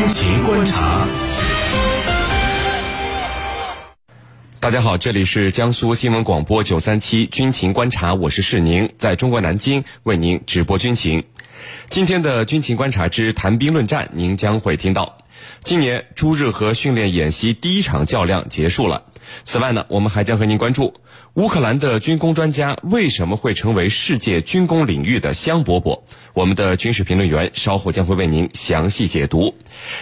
军情观察。大家好，这里是江苏新闻广播九三七军情观察，我是世宁，在中国南京为您直播军情。今天的军情观察之谈兵论战，您将会听到，今年朱日和训练演习第一场较量结束了。此外呢，我们还将和您关注乌克兰的军工专家为什么会成为世界军工领域的香饽饽。我们的军事评论员稍后将会为您详细解读。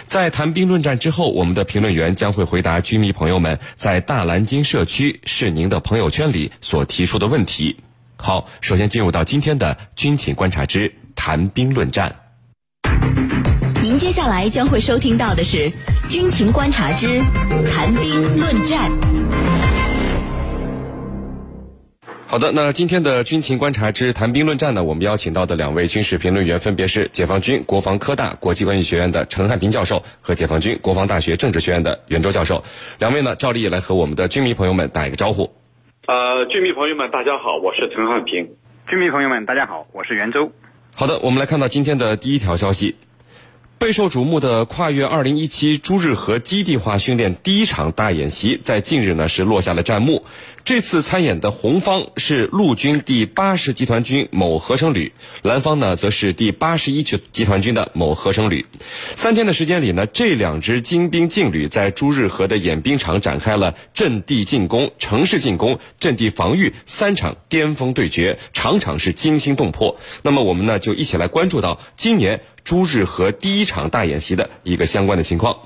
在谈兵论战之后，我们的评论员将会回答军迷朋友们在大蓝鲸社区是您的朋友圈里所提出的问题。好，首先进入到今天的军情观察之谈兵论战。您接下来将会收听到的是军情观察之谈兵论战。好的，那今天的军情观察之谈兵论战呢，我们邀请到的两位军事评论员分别是解放军国防科大国际关系学院的陈汉平教授和解放军国防大学政治学院的袁周教授。两位呢，照例来和我们的军迷朋友们打一个招呼。呃，军迷朋友们，大家好，我是陈汉平。军迷朋友们，大家好，我是袁周。好的，我们来看到今天的第一条消息。备受瞩目的跨越二零一七朱日和基地化训练第一场大演习，在近日呢是落下了战幕。这次参演的红方是陆军第八十集团军某合成旅，蓝方呢则是第八十一集集团军的某合成旅。三天的时间里呢，这两支精兵劲旅在朱日和的演兵场展开了阵地进攻、城市进攻、阵地防御三场巅峰对决，场场是惊心动魄。那么我们呢就一起来关注到今年。朱日和第一场大演习的一个相关的情况，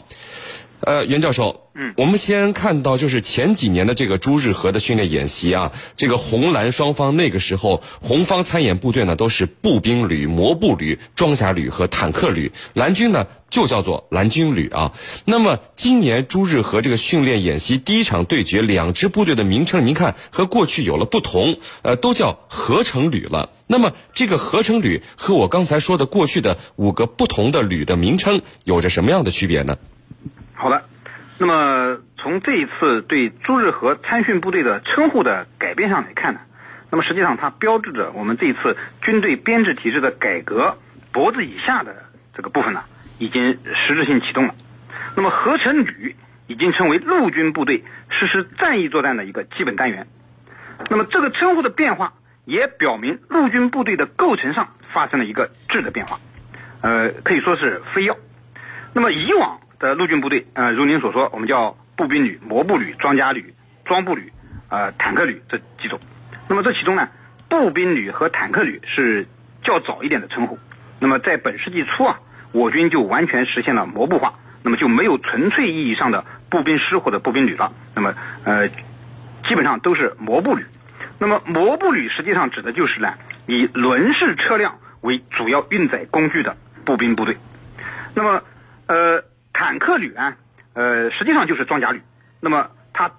呃，袁教授，嗯，我们先看到就是前几年的这个朱日和的训练演习啊，这个红蓝双方那个时候红方参演部队呢都是步兵旅、摩步旅、装甲旅和坦克旅，蓝军呢就叫做蓝军旅啊。那么今年朱日和这个训练演习第一场对决，两支部队的名称您看和过去有了不同，呃，都叫合成旅了。那么这个合成旅和我刚才说的过去的五个不同的旅的名称有着什么样的区别呢？好的，那么从这一次对朱日和参训部队的称呼的改变上来看呢，那么实际上它标志着我们这一次军队编制体制的改革脖子以下的这个部分呢，已经实质性启动了。那么合成旅已经成为陆军部队实施战役作战的一个基本单元。那么这个称呼的变化。也表明陆军部队的构成上发生了一个质的变化，呃，可以说是非要。那么以往的陆军部队，呃，如您所说，我们叫步兵旅、摩步旅、装甲旅、装步旅、呃，坦克旅这几种。那么这其中呢，步兵旅和坦克旅是较早一点的称呼。那么在本世纪初啊，我军就完全实现了摩步化，那么就没有纯粹意义上的步兵师或者步兵旅了。那么呃，基本上都是摩步旅。那么，摩步旅实际上指的就是呢，以轮式车辆为主要运载工具的步兵部队。那么，呃，坦克旅啊，呃，实际上就是装甲旅。那么，它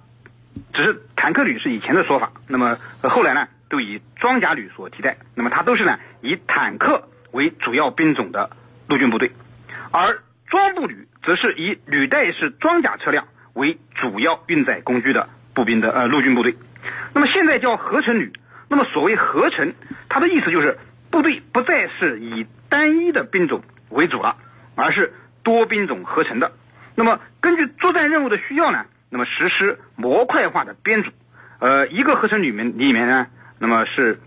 只是坦克旅是以前的说法。那么后来呢，都以装甲旅所替代。那么它都是呢，以坦克为主要兵种的陆军部队，而装步旅则是以履带式装甲车辆为主要运载工具的步兵的呃陆军部队。那么现在叫合成旅，那么所谓合成，它的意思就是部队不再是以单一的兵种为主了，而是多兵种合成的。那么根据作战任务的需要呢，那么实施模块化的编组。呃，一个合成旅面里面呢，那么是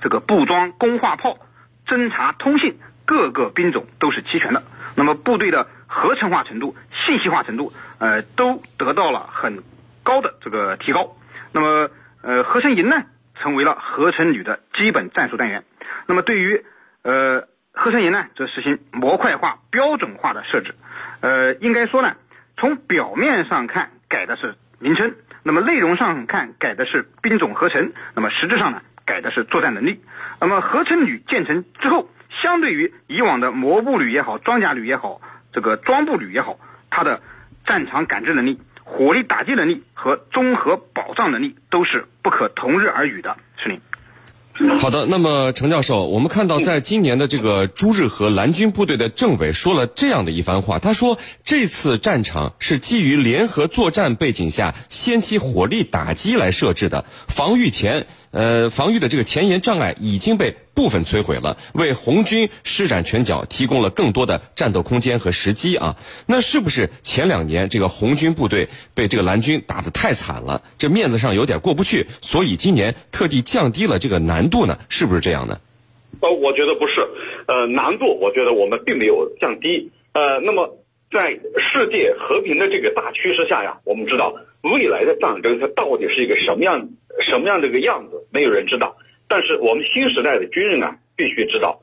这个步装、工化炮、侦察、通信各个兵种都是齐全的。那么部队的合成化程度、信息化程度，呃，都得到了很高的这个提高。那么，呃，合成营呢，成为了合成旅的基本战术单元。那么，对于呃合成营呢，则实行模块化、标准化的设置。呃，应该说呢，从表面上看改的是名称，那么内容上看改的是兵种合成，那么实质上呢，改的是作战能力。那么合成旅建成之后，相对于以往的摩步旅也好、装甲旅也好、这个装步旅也好，它的战场感知能力。火力打击能力和综合保障能力都是不可同日而语的，是您。好的，那么程教授，我们看到在今年的这个朱日和蓝军部队的政委说了这样的一番话，他说这次战场是基于联合作战背景下先期火力打击来设置的，防御前呃，防御的这个前沿障碍已经被部分摧毁了，为红军施展拳脚提供了更多的战斗空间和时机啊。那是不是前两年这个红军部队被这个蓝军打得太惨了，这面子上有点过不去，所以今年特地降低了这个难度呢？是不是这样呢？呃，我觉得不是，呃，难度我觉得我们并没有降低，呃，那么在世界和平的这个大趋势下呀，我们知道未来的战争它到底是一个什么样什么样的一个样子，没有人知道。但是我们新时代的军人啊，必须知道，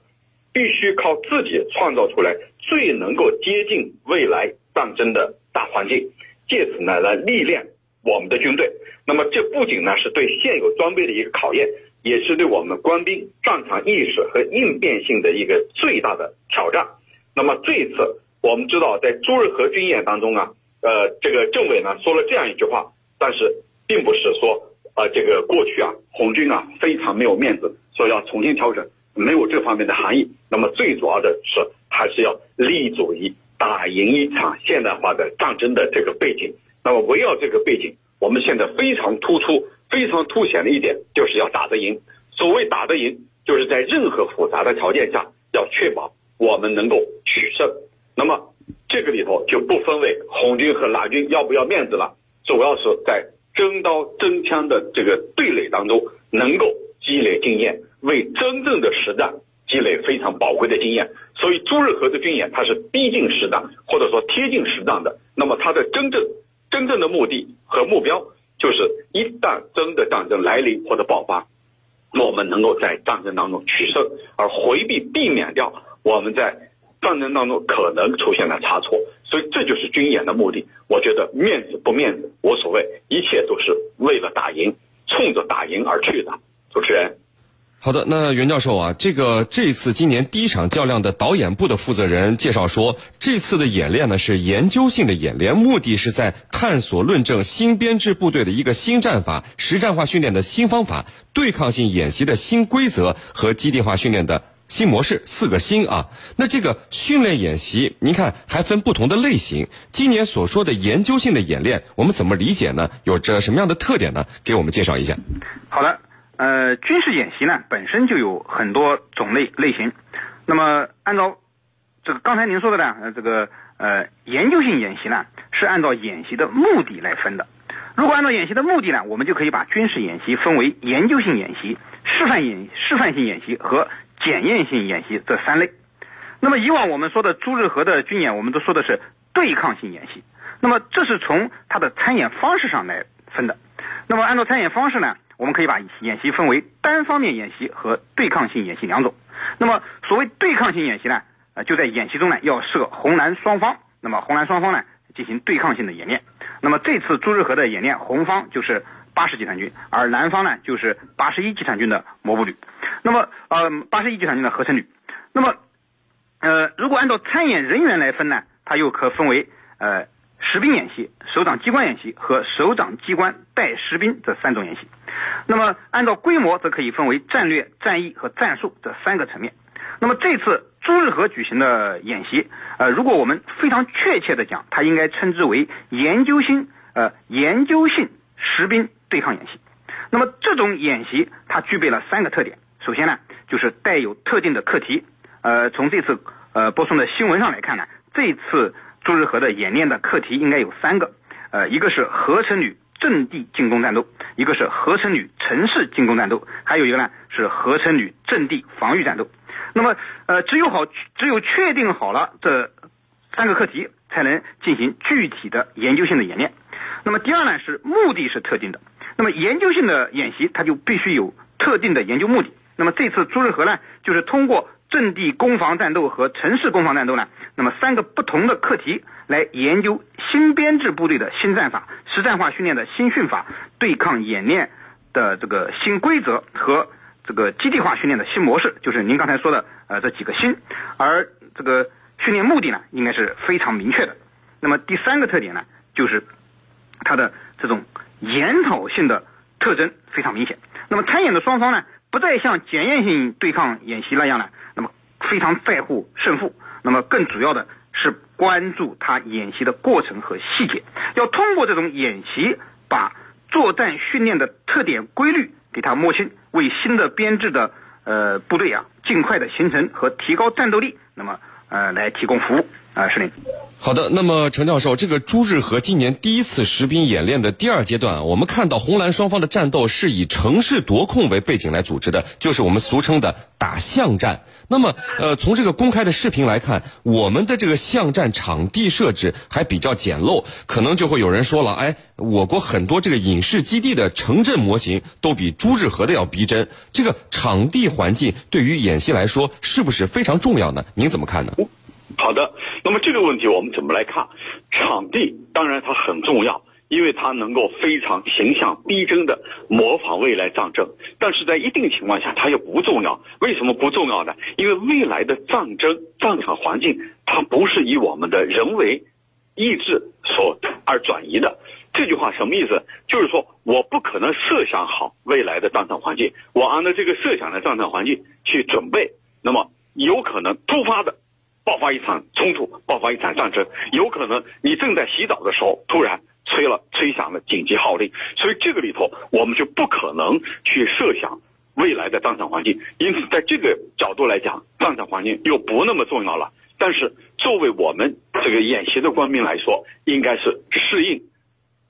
必须靠自己创造出来最能够接近未来战争的大环境，借此呢来历练我们的军队。那么这不仅呢是对现有装备的一个考验。也是对我们官兵战场意识和应变性的一个最大的挑战。那么这一次，我们知道在朱日和军演当中啊，呃，这个政委呢说了这样一句话，但是并不是说啊，这个过去啊，红军啊非常没有面子，说要重新调整，没有这方面的含义。那么最主要的是，还是要立足于打赢一场现代化的战争的这个背景。那么围绕这个背景，我们现在非常突出。非常凸显的一点就是要打得赢。所谓打得赢，就是在任何复杂的条件下，要确保我们能够取胜。那么这个里头就不分为红军和蓝军要不要面子了，主要是在真刀真枪的这个对垒当中，能够积累经验，为真正的实战积累非常宝贵的经验。所以朱日和的军演，它是逼近实战，或者说贴近实战的。那么它的真正真正的目的和目标。就是一旦真的战争来临或者爆发，我们能够在战争当中取胜，而回避避免掉我们在战争当中可能出现了差错。所以这就是军演的目的。我觉得面子不面子无所谓，一切都是为了打赢，冲着打赢而去的。主持人。好的，那袁教授啊，这个这次今年第一场较量的导演部的负责人介绍说，这次的演练呢是研究性的演练，目的是在探索论证新编制部队的一个新战法、实战化训练的新方法、对抗性演习的新规则和基地化训练的新模式，四个新啊。那这个训练演习，您看还分不同的类型。今年所说的研究性的演练，我们怎么理解呢？有着什么样的特点呢？给我们介绍一下。好的。呃，军事演习呢本身就有很多种类类型，那么按照这个刚才您说的呢，呃，这个呃研究性演习呢是按照演习的目的来分的。如果按照演习的目的呢，我们就可以把军事演习分为研究性演习、示范演示范性演习和检验性演习这三类。那么以往我们说的朱日和的军演，我们都说的是对抗性演习。那么这是从它的参演方式上来分的。那么按照参演方式呢？我们可以把演习分为单方面演习和对抗性演习两种。那么，所谓对抗性演习呢，呃，就在演习中呢要设红蓝双方，那么红蓝双方呢进行对抗性的演练。那么这次朱日和的演练，红方就是八十集团军，而南方呢就是八十一集团军的摩步旅。那么，呃，八十一集团军的合成旅。那么，呃，如果按照参演人员来分呢，它又可分为呃。实兵演习、首长机关演习和首长机关带实兵这三种演习。那么，按照规模，则可以分为战略、战役和战术这三个层面。那么，这次朱日和举行的演习，呃，如果我们非常确切的讲，它应该称之为研究性呃研究性实兵对抗演习。那么，这种演习它具备了三个特点。首先呢，就是带有特定的课题。呃，从这次呃播送的新闻上来看呢，这次。朱日和的演练的课题应该有三个，呃，一个是合成旅阵地进攻战斗，一个是合成旅城市进攻战斗，还有一个呢是合成旅阵地防御战斗。那么，呃，只有好，只有确定好了这三个课题，才能进行具体的研究性的演练。那么，第二呢是目的是特定的。那么，研究性的演习它就必须有特定的研究目的。那么，这次朱日和呢，就是通过。阵地攻防战斗和城市攻防战斗呢？那么三个不同的课题来研究新编制部队的新战法、实战化训练的新训法、对抗演练的这个新规则和这个基地化训练的新模式，就是您刚才说的呃这几个新。而这个训练目的呢，应该是非常明确的。那么第三个特点呢，就是它的这种研讨性的特征非常明显。那么参演的双方呢，不再像检验性对抗演习那样呢。那么非常在乎胜负，那么更主要的是关注他演习的过程和细节，要通过这种演习把作战训练的特点规律给他摸清，为新的编制的呃部队啊，尽快的形成和提高战斗力，那么呃来提供服务啊，司令。好的，那么陈教授，这个朱日和今年第一次实兵演练的第二阶段，我们看到红蓝双方的战斗是以城市夺控为背景来组织的，就是我们俗称的打巷战。那么，呃，从这个公开的视频来看，我们的这个巷战场地设置还比较简陋，可能就会有人说了，哎，我国很多这个影视基地的城镇模型都比朱日和的要逼真。这个场地环境对于演习来说是不是非常重要呢？您怎么看呢？好的，那么这个问题我们怎么来看？场地当然它很重要，因为它能够非常形象逼真的模仿未来战争。但是在一定情况下，它又不重要。为什么不重要呢？因为未来的战争战场环境，它不是以我们的人为意志所而转移的。这句话什么意思？就是说我不可能设想好未来的战场环境，我按照这个设想的战场环境去准备，那么有可能突发的。爆发一场冲突，爆发一场战争，有可能你正在洗澡的时候，突然吹了吹响了紧急号令，所以这个里头我们就不可能去设想未来的战场环境，因此在这个角度来讲，战场环境又不那么重要了。但是作为我们这个演习的官兵来说，应该是适应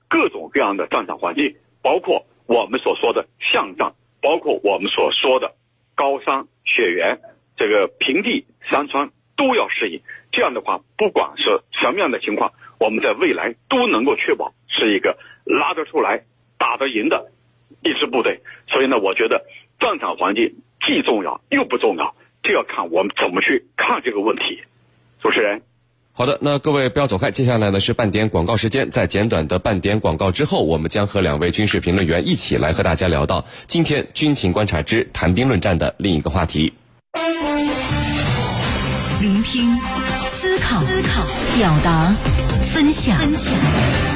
各种各样的战场环境，包括我们所说的巷战，包括我们所说的高山雪原，这个平地山川。都要适应，这样的话，不管是什么样的情况，我们在未来都能够确保是一个拉得出来、打得赢的一支部队。所以呢，我觉得战场环境既重要又不重要，这要看我们怎么去 看这个问题。主持人，好的，那各位不要走开，接下来呢是半点广告时间，在简短的半点广告之后，我们将和两位军事评论员一起来和大家聊到今天军情观察之谈兵论战的另一个话题。聆听，思考，思考，表达，分享，分享。